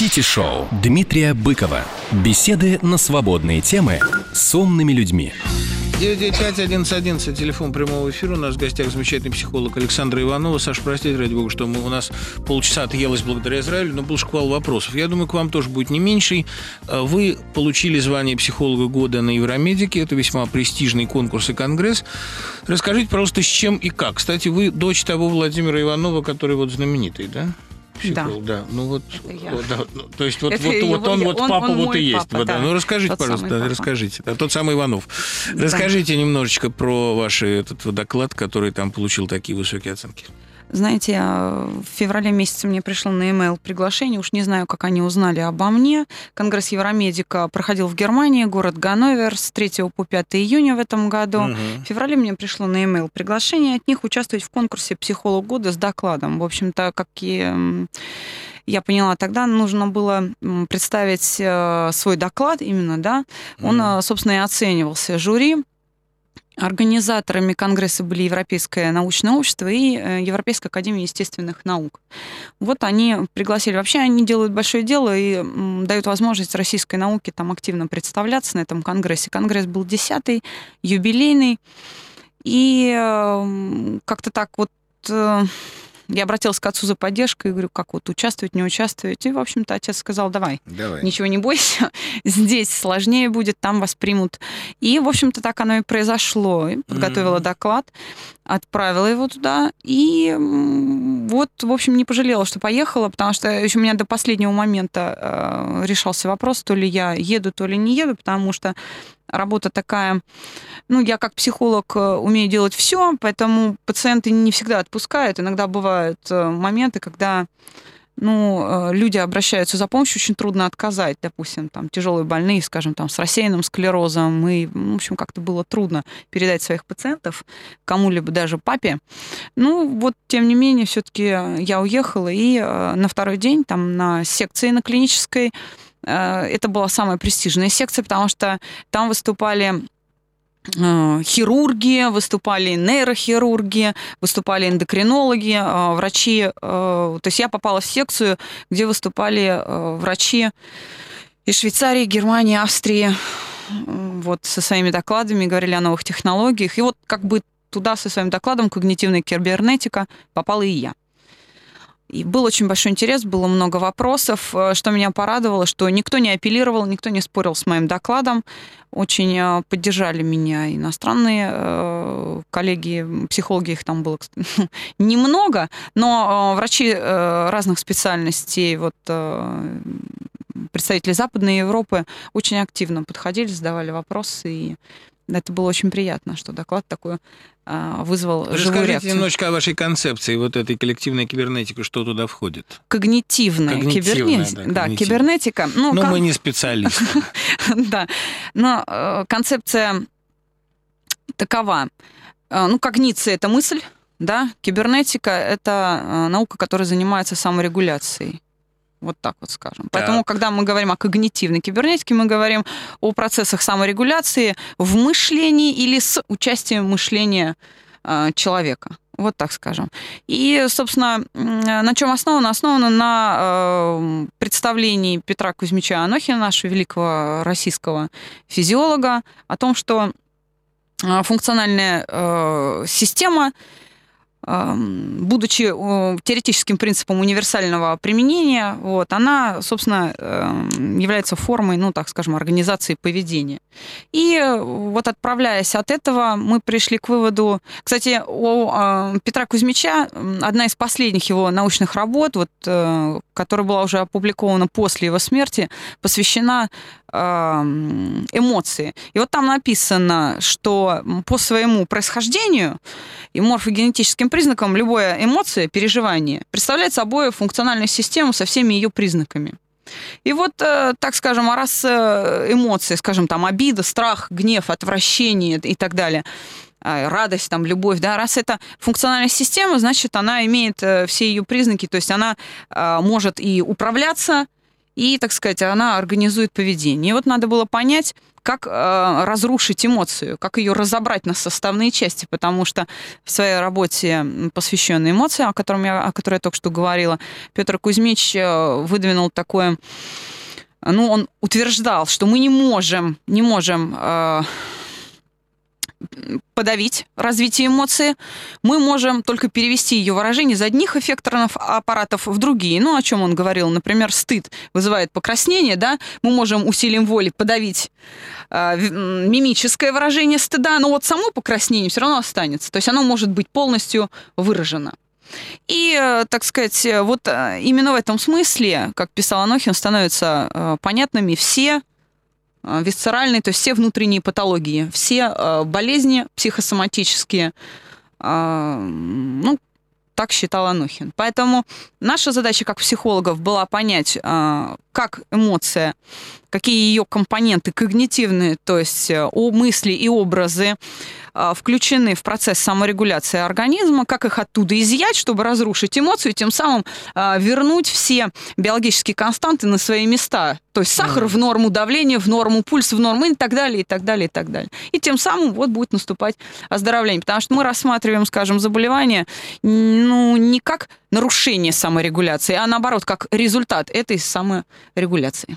Сити-шоу Дмитрия Быкова. Беседы на свободные темы с умными людьми. 995-1111, телефон прямого эфира. У нас в гостях замечательный психолог Александра Иванова. Саша, простите, ради бога, что мы, у нас полчаса отъелось благодаря Израилю, но был шквал вопросов. Я думаю, к вам тоже будет не меньший. Вы получили звание психолога года на Евромедике. Это весьма престижный конкурс и конгресс. Расскажите, пожалуйста, с чем и как. Кстати, вы дочь того Владимира Иванова, который вот знаменитый, да? Психолог, да. Ну вот, вот, да, ну, то есть вот, Это вот, его вот он, я. вот Он- папа он вот мой и есть. папа, Вот, да. да. Ну расскажите, Тот пожалуйста, да, расскажите. Да, тот самый Иванов. Да. Расскажите немножечко про ваш этот вот доклад, который там получил такие высокие оценки. Знаете, в феврале месяце мне пришло на e приглашение, уж не знаю, как они узнали обо мне. Конгресс Евромедика проходил в Германии, город Ганновер, с 3 по 5 июня в этом году. Мгм. В феврале мне пришло на e приглашение от них участвовать в конкурсе «Психолог года» с докладом. В общем-то, как и я поняла, тогда нужно было представить э, свой доклад именно, да. Он, э, собственно, и оценивался жюри. Организаторами Конгресса были Европейское научное общество и э, Европейская академия естественных наук. Вот они пригласили. Вообще они делают большое дело и дают возможность российской науке там активно представляться на этом конгрессе. Конгресс был десятый, юбилейный. И э, как-то так вот э, я обратилась к отцу за поддержкой и говорю, как вот участвовать, не участвовать. И, в общем-то, отец сказал, давай, Давай. ничего не бойся, здесь сложнее будет, там вас примут. И, в общем-то, так оно и произошло. И Подготовила Мгм. доклад, отправила его туда, и вот, в общем, не пожалела, что поехала, потому что еще у меня до последнего момента э, решался вопрос, то ли я еду, то ли не еду, потому что работа такая, ну, я как психолог э, умею делать все, поэтому пациенты не всегда отпускают. Иногда бывают э, моменты, когда ну, э, люди обращаются за помощью, очень трудно отказать, допустим, там, тяжелые больные, скажем, там, с рассеянным склерозом, и, в общем, как-то было трудно передать своих пациентов кому-либо, даже папе. Ну, вот, тем не менее, все таки я уехала, и на второй день, там, на секции на клинической, это была самая престижная секция, потому что там выступали э, хирурги, выступали нейрохирурги, выступали эндокринологи, э, врачи. э, То есть я попала в секцию, где выступали э, врачи из Швейцарии, Германии, Австрии, вот со своими докладами, говорили о новых технологиях. И вот как бы туда со своим докладом «Когнитивная кибернетика» попала и я. И был очень большой интерес, было много вопросов. Э, Что меня порадовало, что никто не апеллировал, никто не спорил с моим докладом. Очень э, поддержали меня иностранные э, коллеги, психологи, их там было немного, но врачи разных специальностей, вот представители Западной Европы очень активно подходили, задавали вопросы, и это было очень приятно, что доклад такой э, вызвал живую Расскажите реакцию. немножечко о вашей концепции вот этой коллективной кибернетики, что туда входит. Когнитивная, Когнитивная, кибернетика. да, Да, кибернетика. Ну, Но как- мы не специалисты. да. Но э, концепция такова. Э, ну, когниция — это мысль, да, кибернетика — это э, наука, которая занимается саморегуляцией. Вот так вот скажем. Поэтому, когда мы говорим о когнитивной кибернетике, мы говорим о процессах саморегуляции в мышлении или с участием мышления э, человека. Вот так скажем. И, собственно, на чем основано? Основано на э, представлении Петра Кузьмича Анохина, нашего великого российского физиолога, о том, что э, функциональная э, система, будучи э, теоретическим принципом универсального применения, вот, она, собственно, э, является формой, ну, так скажем, организации поведения. И э, вот отправляясь от этого, мы пришли к выводу... Кстати, у э, Петра Кузьмича одна из последних его научных работ, вот, которая была уже опубликована после его смерти, посвящена эмоции. И вот там написано, что по своему происхождению и морфогенетическим признакам любая эмоция, переживание представляет собой функциональную систему со всеми ее признаками. И вот, э, так скажем, а раз э, эмоции, скажем, там обида, страх, гнев, отвращение и так далее, а, радость, там, любовь, да, раз это функциональная система, значит, она имеет э, все ее признаки, то есть она э, может и управляться, и, так сказать, она организует поведение. И вот надо было понять, как э, разрушить эмоцию, как ее разобрать на составные части, потому что в своей работе, посвященной эмоциям, о, котором я, о которой я только что говорила, Петр Кузьмич э, выдвинул такое, ну, он утверждал, что мы не можем, не можем э, подавить развитие эмоции, мы можем только перевести ее выражение из одних эффекторных аппаратов в другие. Ну, о чем он говорил, например, стыд вызывает покраснение, да, мы можем усилием воли подавить э, мимическое выражение стыда, но вот само покраснение все равно останется, то есть оно может быть полностью выражено. И, э, так сказать, вот э, именно в этом смысле, как писал Анохин, становятся э, понятными все Э, висцеральные, то есть все внутренние патологии, все э, болезни психосоматические, э, ну, так считал Анухин. Поэтому наша задача как психологов была понять, как эмоция, какие ее компоненты когнитивные, то есть о мысли и образы включены в процесс саморегуляции организма, как их оттуда изъять, чтобы разрушить эмоцию, и тем самым вернуть все биологические константы на свои места, то есть сахар в норму, давление в норму, пульс в норму и так далее, и так далее, и так далее. И тем самым вот будет наступать оздоровление. Потому что мы рассматриваем, скажем, заболевание ну, не как нарушение саморегуляции, а наоборот, как результат этой саморегуляции.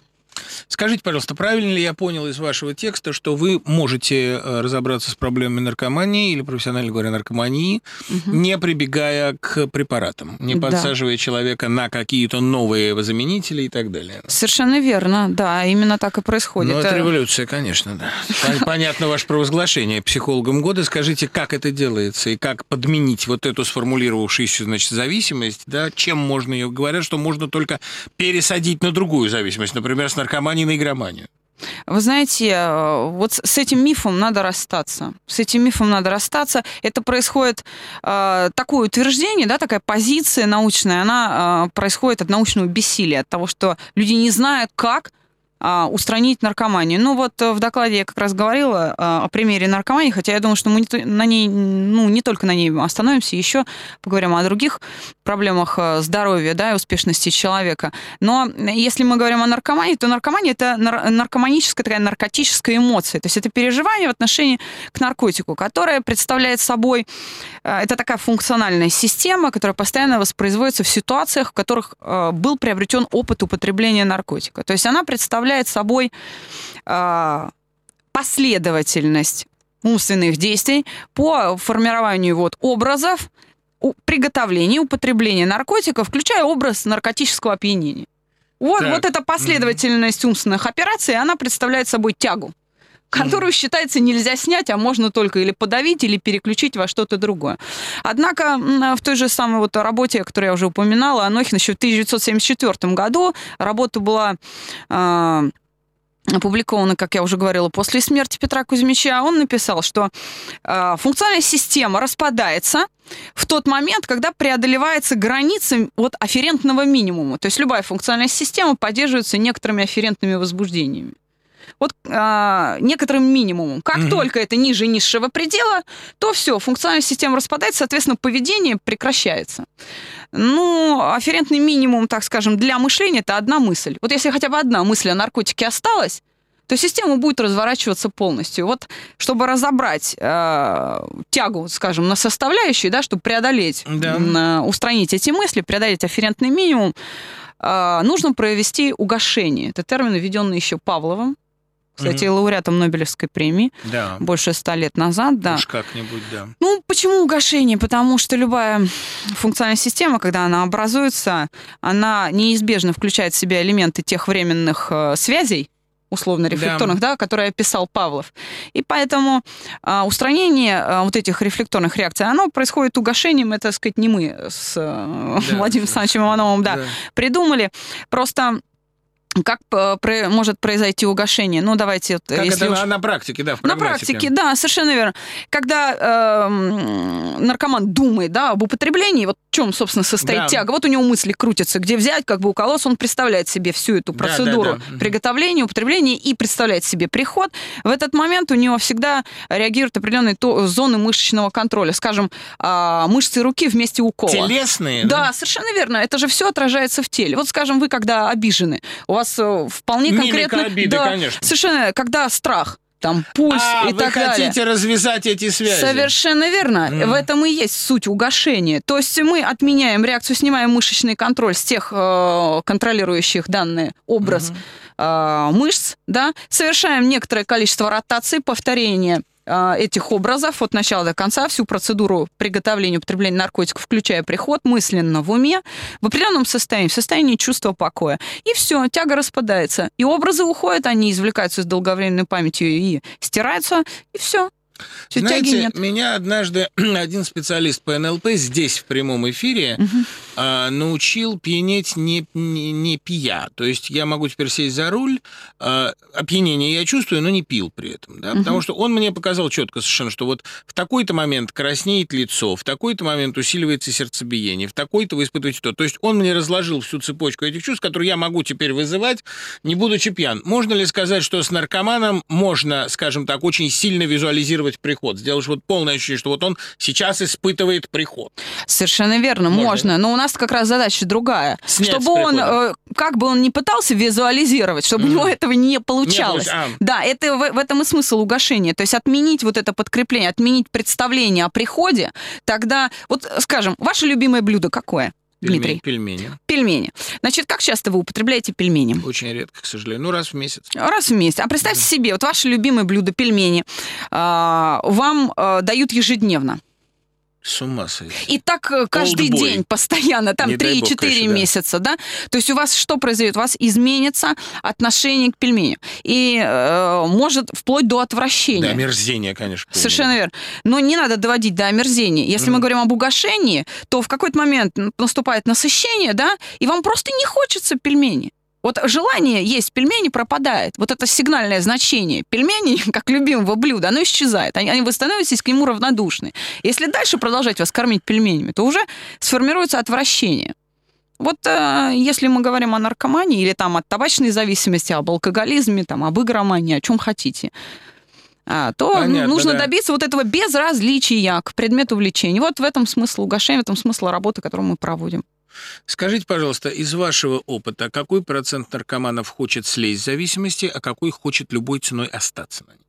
Скажите, пожалуйста, правильно ли я понял из вашего текста, что вы можете э, разобраться с проблемами наркомании или, профессионально говоря, наркомании, угу. не прибегая к препаратам, не подсаживая да. человека на какие-то новые заменители и так далее? Совершенно верно, да, именно так и происходит. Ну, это революция, конечно, да. Понятно ваше провозглашение психологом года. Скажите, как это делается и как подменить вот эту сформулировавшуюся, значит, зависимость, да, чем можно ее... Говорят, что можно только пересадить на другую зависимость, например, с наркомании на игроманию. Вы знаете, э, вот с этим мифом надо расстаться. С этим мифом надо расстаться. Это происходит э, такое утверждение, да, такая позиция научная, она э, происходит от научного бессилия, от того, что люди не знают, как устранить наркоманию. Ну вот э, в докладе я как раз говорила а, о примере наркомании, хотя я думаю, что мы на ней, ну не только на ней остановимся, еще поговорим о других проблемах э, здоровья, да, и успешности человека. Но если мы говорим о наркомании, то наркомания это наркоманическая такая наркотическая эмоция, то есть это переживание в отношении к наркотику, которое представляет собой, э, это такая функциональная система, которая постоянно воспроизводится в ситуациях, в которых был приобретен опыт употребления наркотика. То есть она представляет представляет собой э, последовательность умственных действий по формированию вот образов приготовления, употребления наркотиков, включая образ наркотического опьянения. Вот, вот эта последовательность умственных операций, она представляет собой тягу которую, считается, нельзя снять, а можно только или подавить, или переключить во что-то другое. Однако в той же самой вот работе, которую я уже упоминала, Анохин еще в 1974 году, работа была э, опубликована, как я уже говорила, после смерти Петра Кузьмича, он написал, что э, функциональная система распадается в тот момент, когда преодолевается граница от афферентного минимума. То есть любая функциональная система поддерживается некоторыми афферентными возбуждениями вот а, некоторым минимумом. Как mm только это ниже низшего предела, то все, функциональная система распадается, соответственно, поведение прекращается. Ну, афферентный минимум, так скажем, для мышления это одна мысль. Вот если хотя бы одна мысль о наркотике осталась, то система будет разворачиваться полностью. Вот чтобы разобрать э, тягу, скажем, на составляющие, да, чтобы преодолеть, да. э, устранить эти мысли, преодолеть афферентный минимум, э, нужно провести угошение. Это термин, введенный еще Павловым кстати, угу. лауреатом Нобелевской премии. Да. Больше ста лет назад, да. Уж как-нибудь, да. Ну, почему угошение? Потому что любая функциональная система, когда она образуется, она неизбежно включает в себя элементы тех временных э, связей, условно-рефлекторных, да. да, которые описал Павлов. И поэтому а, устранение а, вот этих рефлекторных реакций, оно происходит угошением, это, так сказать, не мы с а, да, Владимиром Александровичем Ивановым да, да. придумали. Просто как э, может произойти угошение? Ну, давайте... Как если это уж... на, на практике, да, в На практике, да, совершенно верно. Когда э, наркоман думает, да, об употреблении, вот чем, собственно, состоит да. тяга, вот у него мысли крутятся, где взять, как бы уколоться, он представляет себе всю эту процедуру да, да, да. приготовления, употребления и представляет себе приход. В этот момент у него всегда реагируют определенные то, зоны мышечного контроля, скажем, э, мышцы руки вместе укола. Телесные? Да, да, совершенно верно. Это же все отражается в теле. Вот, скажем, вы когда обижены, у вас э, вполне конкретно... обиды, да, конечно. Совершенно, когда страх. Там пульс а, и вы так хотите далее. развязать эти связи? Совершенно верно. Мгм. В этом и есть суть угошения. То есть мы отменяем реакцию, снимаем мышечный контроль с тех э, контролирующих данный образ Мгм. э, мышц, да, совершаем некоторое количество ротаций, повторения этих образов от начала до конца, всю процедуру приготовления употребления наркотиков, включая приход, мысленно в уме, в определенном состоянии, в состоянии чувства покоя. И все, тяга распадается. И образы уходят, они извлекаются из долговременной памяти и стираются, и все. Все, тяги Знаете, нет. меня однажды один специалист по НЛП здесь в прямом эфире Мгм. а, научил пьянеть не, не, не пия. То есть я могу теперь сесть за руль, а, опьянение я чувствую, но не пил при этом. Да? Потому что он мне показал четко совершенно, что вот в такой-то момент краснеет лицо, в такой-то момент усиливается сердцебиение, в такой-то вы испытываете то. То есть он мне разложил всю цепочку этих чувств, которые я могу теперь вызывать, не будучи пьян. Можно ли сказать, что с наркоманом можно, скажем так, очень сильно визуализировать приход? Сделаешь вот полное ощущение, что вот он сейчас испытывает приход. Совершенно верно, Можно. можно. Но у нас как раз задача другая. Снять чтобы он, э, как бы он ни пытался визуализировать, чтобы у Мгм. него этого не получалось. получ- а. Да, это в, в этом и смысл угошения. То есть отменить вот это подкрепление, отменить представление о приходе, тогда, вот скажем, ваше любимое блюдо какое? Дмитрий, Пельмени. пельмени. Значит, как часто вы употребляете пельмени? Очень редко, к сожалению. Ну, раз в месяц. Раз в месяц. А представьте себе, вот ваше любимое блюдо пельмени а, вам а, дают ежедневно. С ума сойти. И так э, каждый Old boy. день, постоянно, там Не дай бог, 3-4 конечно, да. месяца, да? То есть у вас что произойдет? У вас изменится отношение к пельменю. И э, может вплоть до отвращения. Да, омерзение, конечно. Совершенно верно. Но не надо доводить до омерзения. Если мы Мгм. говорим об угошении, то в какой-то момент наступает насыщение, да, и вам просто не хочется пельмени. Вот желание есть пельмени пропадает. Вот это сигнальное значение пельменей, как любимого блюда, оно исчезает. Они, они- вы становитесь к нему равнодушны. Если дальше продолжать вас кормить пельменями, то уже сформируется отвращение. Вот э, если мы говорим о наркомании или там от табачной зависимости, об алкоголизме, там, об игромании, о чем хотите, а, то Понятно, нужно да. добиться вот этого безразличия к предмету влечения. Вот в этом смысл угошения, в этом смысл работы, которую мы проводим. Скажите, пожалуйста, из вашего опыта, какой процент наркоманов хочет слезть с зависимости, а какой хочет любой ценой остаться на ней?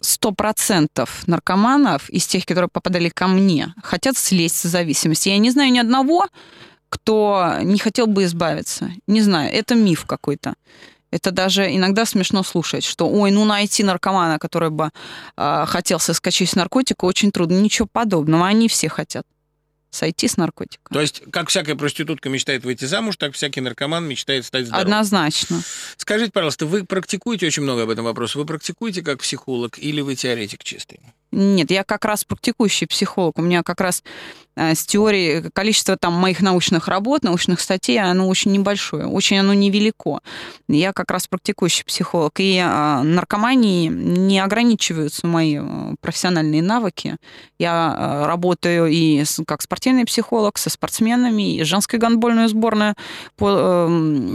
Сто процентов наркоманов из тех, которые попадали ко мне, хотят слезть с зависимости. Я не знаю ни одного, кто не хотел бы избавиться. Не знаю, это миф какой-то. Это даже иногда смешно слушать, что, ой, ну найти наркомана, который бы а, хотел соскочить с наркотика, очень трудно. Ничего подобного. Они все хотят сойти с наркотика. То есть, как всякая проститутка мечтает выйти замуж, так всякий наркоман мечтает стать здоровым. Однозначно. Скажите, пожалуйста, вы практикуете очень много об этом вопросе? Вы практикуете как психолог или вы теоретик чистый? Нет, я как раз практикующий психолог. У меня как раз с теорией количество там моих научных работ, научных статей, оно очень небольшое, очень оно невелико. Я как раз практикующий психолог. И э, наркомании не ограничиваются мои э, профессиональные навыки. Я э, работаю и как спортивный психолог со спортсменами, и женскую гандбольную сборную по-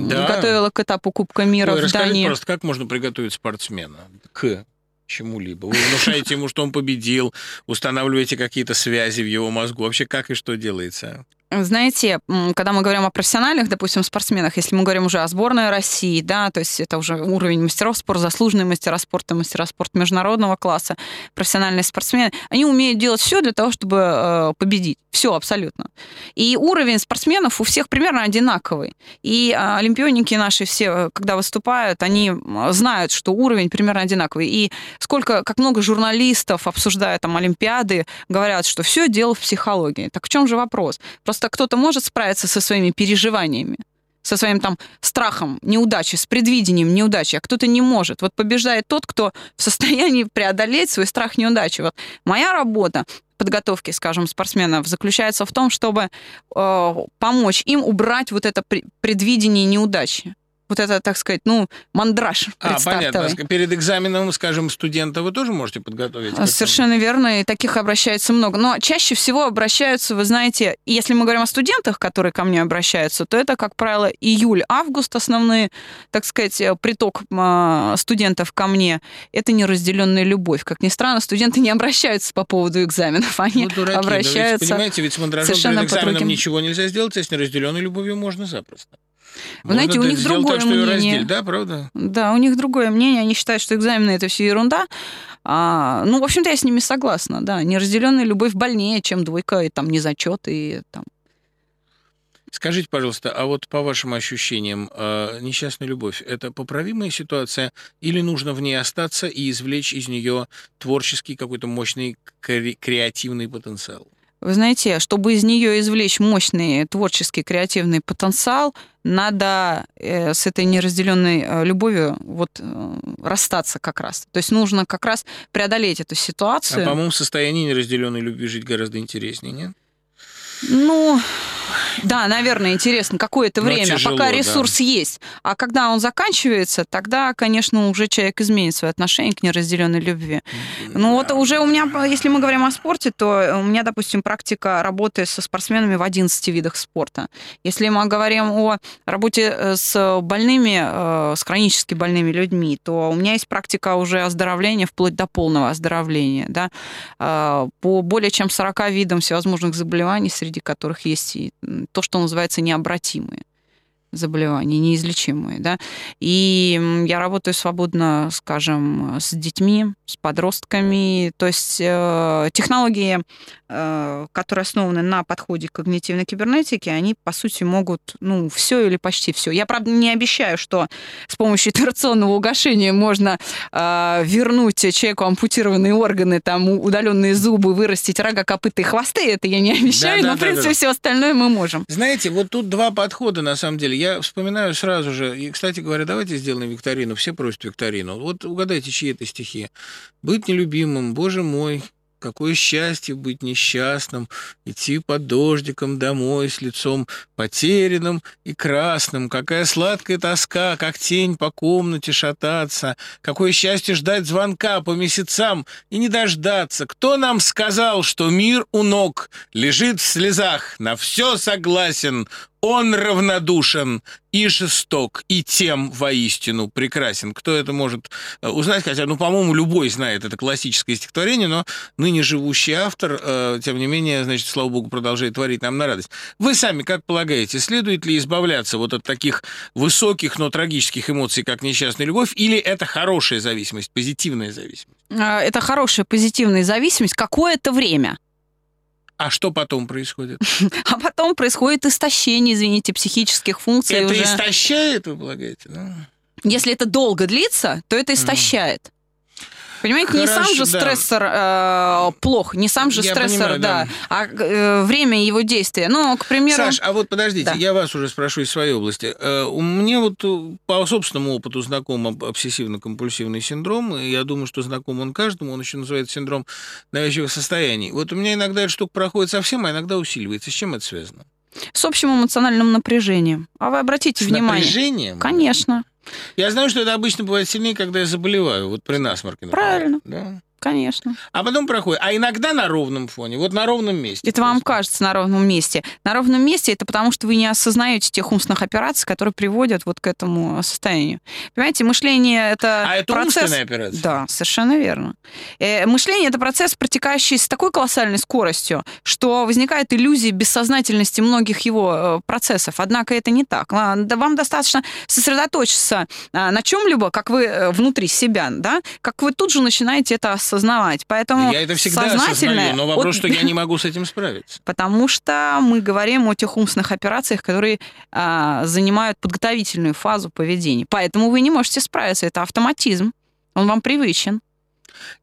Да. готовила к этапу Кубка мира Ой, в Дании. просто, как можно приготовить спортсмена к чему-либо? Вы внушаете ему, что он победил, устанавливаете какие-то связи в его мозгу. Вообще, как и что делается? Знаете, когда мы говорим о профессиональных, допустим, спортсменах, если мы говорим уже о сборной России, да, то есть это уже уровень мастеров спорта, заслуженные мастера спорта, мастера спорта международного класса, профессиональные спортсмены, они умеют делать все для того, чтобы э, победить. Все абсолютно. И уровень спортсменов у всех примерно одинаковый. И э, олимпионики наши все, э, когда выступают, они знают, что уровень примерно одинаковый. И сколько, как много журналистов, обсуждая там Олимпиады, говорят, что все дело в психологии. Так в чем же вопрос? Просто кто-то может справиться со своими переживаниями, со своим там страхом неудачи, с предвидением неудачи, а кто-то не может. Вот побеждает тот, кто в состоянии преодолеть свой страх неудачи. Вот моя работа подготовки, скажем, спортсменов заключается в том, чтобы э, помочь им убрать вот это пре- предвидение неудачи. Вот это, так сказать, ну, мандраж А, понятно. Перед экзаменом, скажем, студента вы тоже можете подготовить? этому? Совершенно верно, и таких обращается много. Но чаще всего обращаются, вы знаете, если мы говорим о студентах, которые ко мне обращаются, то это, как правило, июль-август основные, так сказать, э, приток а, студентов ко мне. Это неразделенная любовь. Как ни странно, студенты не обращаются по поводу экзаменов, они Ну, дураки, но ведь, обращаются. понимаете, ведь с мандражом перед экзаменом другим- ничего нельзя сделать, а с неразделенной любовью можно запросто. Вы знаете, у них другое что мнение. Раздель, да, правда? Да, у них другое мнение. Они считают, что экзамены это все ерунда. А, ну, в общем-то, я с ними согласна, да. Неразделенная любовь больнее, чем двойка и там незачет и там. Скажите, пожалуйста, а вот по вашим ощущениям, э, несчастная любовь – это поправимая ситуация или нужно в ней остаться и извлечь из нее творческий какой-то мощный кре- креативный потенциал? Вы знаете, чтобы из нее извлечь мощный творческий креативный потенциал, надо э, с этой неразделенной э, любовью вот э, расстаться как раз. То есть нужно как раз преодолеть эту ситуацию. А, по-моему, в состоянии неразделенной любви жить гораздо интереснее, нет? Ну, да, наверное, интересно, какое-то Но время, тяжело, пока ресурс да. есть. А когда он заканчивается, тогда, конечно, уже человек изменит свое отношение к неразделенной любви. Ну вот уже у меня, если мы говорим о спорте, то у меня, допустим, практика работы со спортсменами в 11 видах спорта. Если мы говорим о работе э, с больными, э, с хронически больными людьми, то у меня есть практика уже оздоровления вплоть до полного оздоровления, да, э, по более чем 40 видам всевозможных заболеваний, среди которых есть и то, что называется необратимые заболевания, неизлечимые, да. И я работаю свободно, скажем, с детьми, с подростками. То есть э, технологии, э, которые основаны на подходе к когнитивной кибернетике, они, по сути, могут, ну, все или почти все. Я, правда, не обещаю, что с помощью итерационного угошения можно э, вернуть человеку ампутированные органы, там, удаленные зубы, вырастить рога, копыта и хвосты. Это я не обещаю, Да, да, но, в да, принципе, да. все остальное мы можем. Знаете, вот тут два подхода, на самом деле. Я вспоминаю сразу же, и, кстати говоря, давайте сделаем викторину. Все просят викторину. Вот угадайте, чьи это стихи. «Быть нелюбимым, боже мой, какое счастье быть несчастным, идти под дождиком домой с лицом потерянным и красным. Какая сладкая тоска, как тень по комнате шататься. Какое счастье ждать звонка по месяцам и не дождаться. Кто нам сказал, что мир у ног лежит в слезах, на все согласен, он равнодушен и жесток, и тем воистину прекрасен. Кто это может э, узнать? Хотя, ну, по-моему, любой знает это классическое стихотворение, но ныне живущий автор, э, тем не менее, значит, слава богу, продолжает творить нам на радость. Вы сами как полагаете, следует ли избавляться вот от таких высоких, но трагических эмоций, как несчастная любовь, или это хорошая зависимость, позитивная зависимость? А, Это хорошая позитивная зависимость какое-то время. А что потом происходит? А потом происходит истощение, извините, психических функций. это уже. истощает, вы полагаете? Ну, Если это долго длится, то это истощает. Понимаете, не сам Хорошо, же да. стрессор э, плох, не сам же Я стрессор, понимаю, да, да. а э, время его действия. Ну, к примеру... Саш, а вот подождите, Да. я вас уже спрошу из своей области. Э, У меня вот э, по собственному опыту знаком об- обсессивно-компульсивный синдром, и я думаю, что знаком он каждому, он еще называется синдром навязчивых состояний. Вот у меня иногда эта штука проходит совсем, а иногда усиливается. С чем это связано? С общим эмоциональным напряжением. А вы обратите С внимание. напряжением? Конечно, Я знаю, что это обычно бывает сильнее, когда я заболеваю, вот при насморке. например. Правильно. Да. Конечно. А потом проходит. А иногда на ровном фоне, вот на ровном месте. Это вам просто. кажется на ровном месте. На ровном месте это потому, что вы не осознаете тех умственных операций, которые приводят вот к этому состоянию. Понимаете, мышление это А это процесс... умственная операция? Да, совершенно верно. Э, мышление это процесс, протекающий с такой колоссальной скоростью, что возникает иллюзия бессознательности многих его э, процессов. Однако это не так. Вам достаточно сосредоточиться а, на чем-либо, как вы э, внутри себя, да, как вы тут же начинаете это осознавать. Поэтому Я это всегда сознательное осознаю, но вопрос, от- что я не могу с этим справиться. Потому что мы говорим о тех умственных операциях, которые а, занимают подготовительную фазу поведения. Поэтому вы не можете справиться. Это автоматизм. Он вам привычен.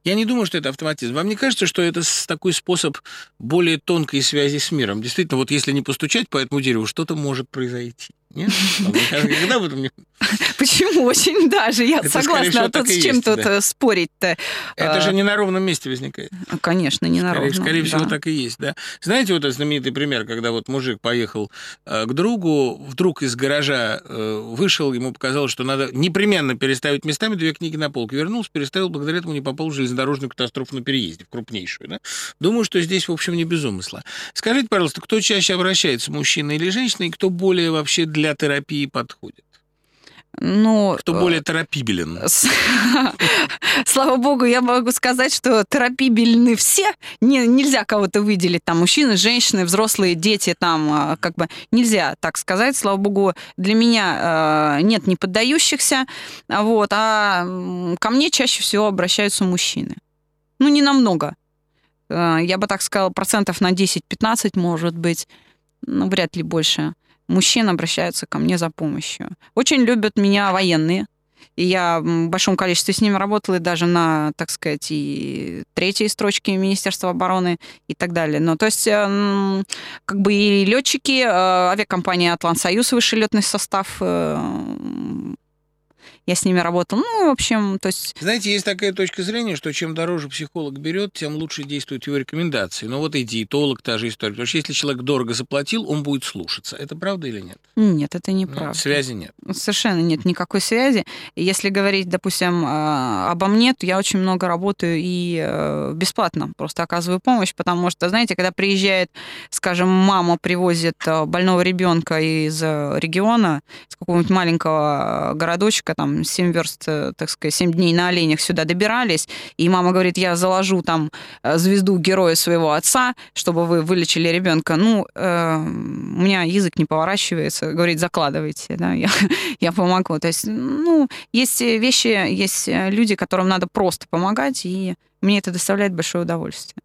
Я не думаю, что это автоматизм. Вам не кажется, что это такой способ более тонкой связи с миром? Действительно, вот если не постучать по этому дереву, что-то может произойти. Нет? Не- Никогда об этом не... Почему? Очень даже. Я Это, согласна. всего, А тут с чем есть, тут да. э, спорить-то? Это А, же не на ровном месте возникает. Конечно, не на Скорее, ровном, скорее всего, да. так и есть, да. Знаете, вот этот знаменитый пример, когда вот мужик поехал э, к другу, вдруг из гаража э, вышел, ему показалось, что надо непременно переставить местами две книги на полке. Вернулся, переставил, благодаря этому не попал в железнодорожную катастрофу на переезде, в крупнейшую, да. Думаю, что здесь, в общем, не без умысла. Скажите, пожалуйста, кто чаще обращается, мужчина или женщина, и кто более вообще для терапии подходит? Ну, Кто более торопибелен? Слава богу, я могу сказать, что торопибельны все. Не, нельзя кого-то выделить, там, мужчины, женщины, взрослые, дети, там, а, как бы, нельзя так сказать. Слава богу, для меня э, нет неподдающихся, вот, а ко мне чаще всего обращаются мужчины. Ну, не намного. Э, я бы так сказала, процентов на 10-15, может быть, ну, вряд ли больше мужчин обращаются ко мне за помощью. Очень любят меня военные. И я в большом количестве с ними работала, и даже на, так сказать, и третьей строчке Министерства обороны и так далее. Но то есть эм, как бы и летчики, э, авиакомпания «Атлант-Союз», высший летный состав, э, я с ними работал. Ну, в общем, то есть... Знаете, есть такая точка зрения, что чем дороже психолог берет, тем лучше действуют его рекомендации. Но вот и диетолог та же история. Потому что если человек дорого заплатил, он будет слушаться. Это правда или нет? Нет, это не Ну, правда. связи нет. Совершенно нет никакой связи. Если говорить, допустим, э, обо мне, то я очень много работаю и э, бесплатно просто оказываю помощь, потому что, знаете, когда приезжает, скажем, мама привозит э, больного ребенка из э, региона, из какого-нибудь маленького городочка, там, 7 верст, э, так сказать, 7 дней на оленях сюда добирались, и мама говорит, я заложу там э, звезду героя своего отца, чтобы вы вылечили ребенка. Ну, э, у меня язык не поворачивается, говорит, закладывайте, да, я, я помогу. То есть, ну, есть вещи, есть люди, которым надо просто помогать, и мне это доставляет большое удовольствие.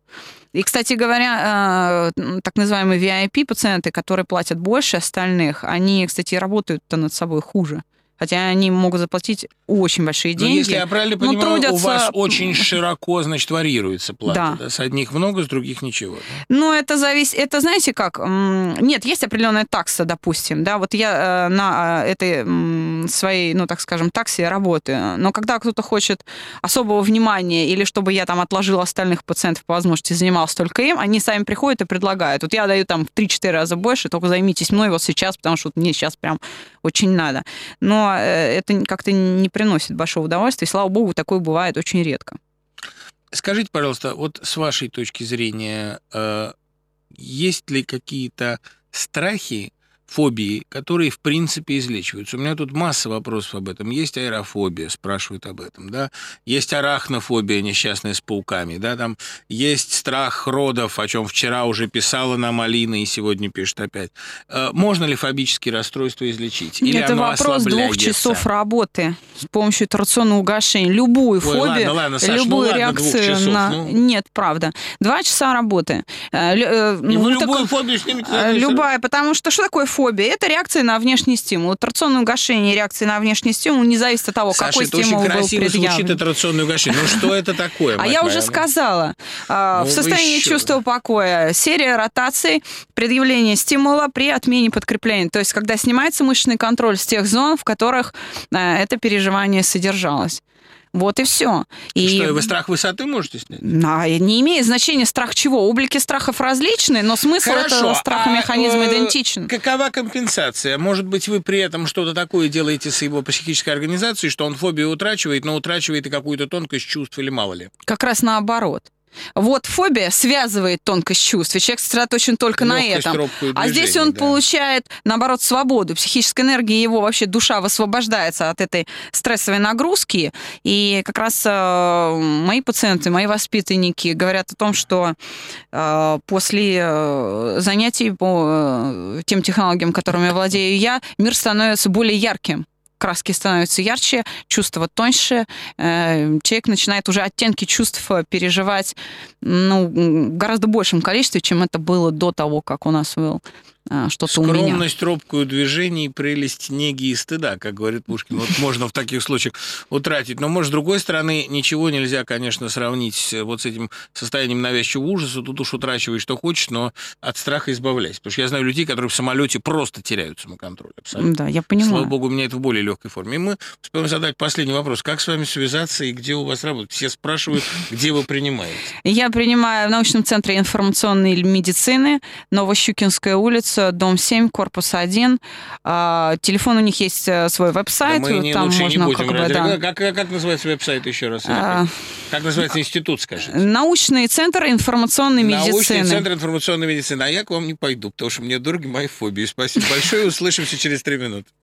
И, кстати говоря, э, так называемые VIP-пациенты, которые платят больше остальных, они, кстати, работают-то над собой хуже. Хотя они могут заплатить очень большие Но деньги. если я правильно но понимаю, у трудятся- вас очень широко, значит, вариируется плата. Да. да? С одних много, с других ничего. Ну, это зависит, это знаете как? Нет, есть определенная такса, допустим, да, вот я э, на э, этой своей, ну, так скажем, таксе работаю, но когда кто-то хочет особого внимания или чтобы я там отложила остальных пациентов по возможности, занималась только им, они сами приходят и предлагают. Вот я даю там в 3-4 раза больше, только займитесь мной вот сейчас, потому что вот мне сейчас прям очень надо. Но э, это как-то не приносит большого удовольствия, и, слава богу, такое бывает очень редко. Скажите, пожалуйста, вот с вашей точки зрения, э, есть ли какие-то страхи, фобии, которые, в принципе, излечиваются? У меня тут масса вопросов об этом. Есть аэрофобия, спрашивают об этом, да? Есть арахнофобия несчастная с пауками, да? Там есть страх родов, о чем вчера уже писала нам Алина и сегодня пишет опять. Э, можно ли фобические расстройства излечить? Или это вопрос двух часов работы с помощью трационного угошения. Любую Ой, фобию, ладно, ладно, Саш, ну любую ладно, двух реакцию часов, на... ну. Нет, правда. Два часа работы. Э, лю- э, ну, вы так- любую фобию один Любая, потому что что такое фобия? Это реакция на внешний стимул. Трационное угошение реакции на внешний стимул не зависит от того, Саша, какой это очень стимул был красиво звучит, предъявлен. это рационное угошение. Ну что это такое? А я уже Ну, сказала, а, Ну, в вы состоянии чувства покоя серия ротаций, предъявление стимула при отмене подкрепления. То есть, когда снимается мышечный контроль с тех зон, в которых а, это переживание содержалось. Вот и все. И Что, и вы страх высоты можете снять? Да, не имеет значения страх чего. Облики страхов различны, но смысл этого страха а, механизма э, идентичен. Какова компенсация? Может быть, вы при этом что-то такое делаете с его психической организацией, что он фобию утрачивает, но утрачивает и какую-то тонкость чувств или мало ли? Как раз наоборот. Вот фобия связывает тонкость чувств, и человек сосредоточен только на Лёгкость, этом. робкое А здесь движение, он да. получает, наоборот, свободу. Психическая энергия его вообще душа высвобождается от этой стрессовой нагрузки. И как раз э, мои пациенты, мои воспитанники говорят о том, что э, после э, занятий по э, тем технологиям, которыми владею я, мир становится более ярким. Краски становятся ярче, чувства тоньше, э, человек начинает уже оттенки чувств э, переживать ну, в гораздо большем количестве, чем это было до того, как у нас был что-то у меня. Скромность, робкую движений, прелесть неги и стыда, как говорит Пушкин. Вот можно в таких случаях утратить. Но, может, с другой стороны, ничего нельзя, конечно, сравнить вот с этим состоянием навязчивого ужаса. Тут уж утрачивай, что хочешь, но от страха избавляйся. Потому что я знаю людей, которые в самолете просто теряют самоконтроль. Абсолютно. Да, я понимаю. Слава богу, у меня это в более легкой форме. И мы успеем задать последний вопрос. Как с вами связаться и где у вас работать? Все спрашивают, где вы принимаете. Я принимаю в научном центре информационной медицины, Новощукинская улица, дом 7, корпус 1. А, Телефон у них есть э, свой Да веб-сайт, мы не, там лучше можно не будем как бы, да. как, как, как называется веб-сайт еще раз? А, Как называется институт, скажите? Научный центр информационной Научный медицины. центр информационной медицины. А я к вам не пойду, потому что мне дороги мои фобии. Спасибо большое. Услышимся через три минуты.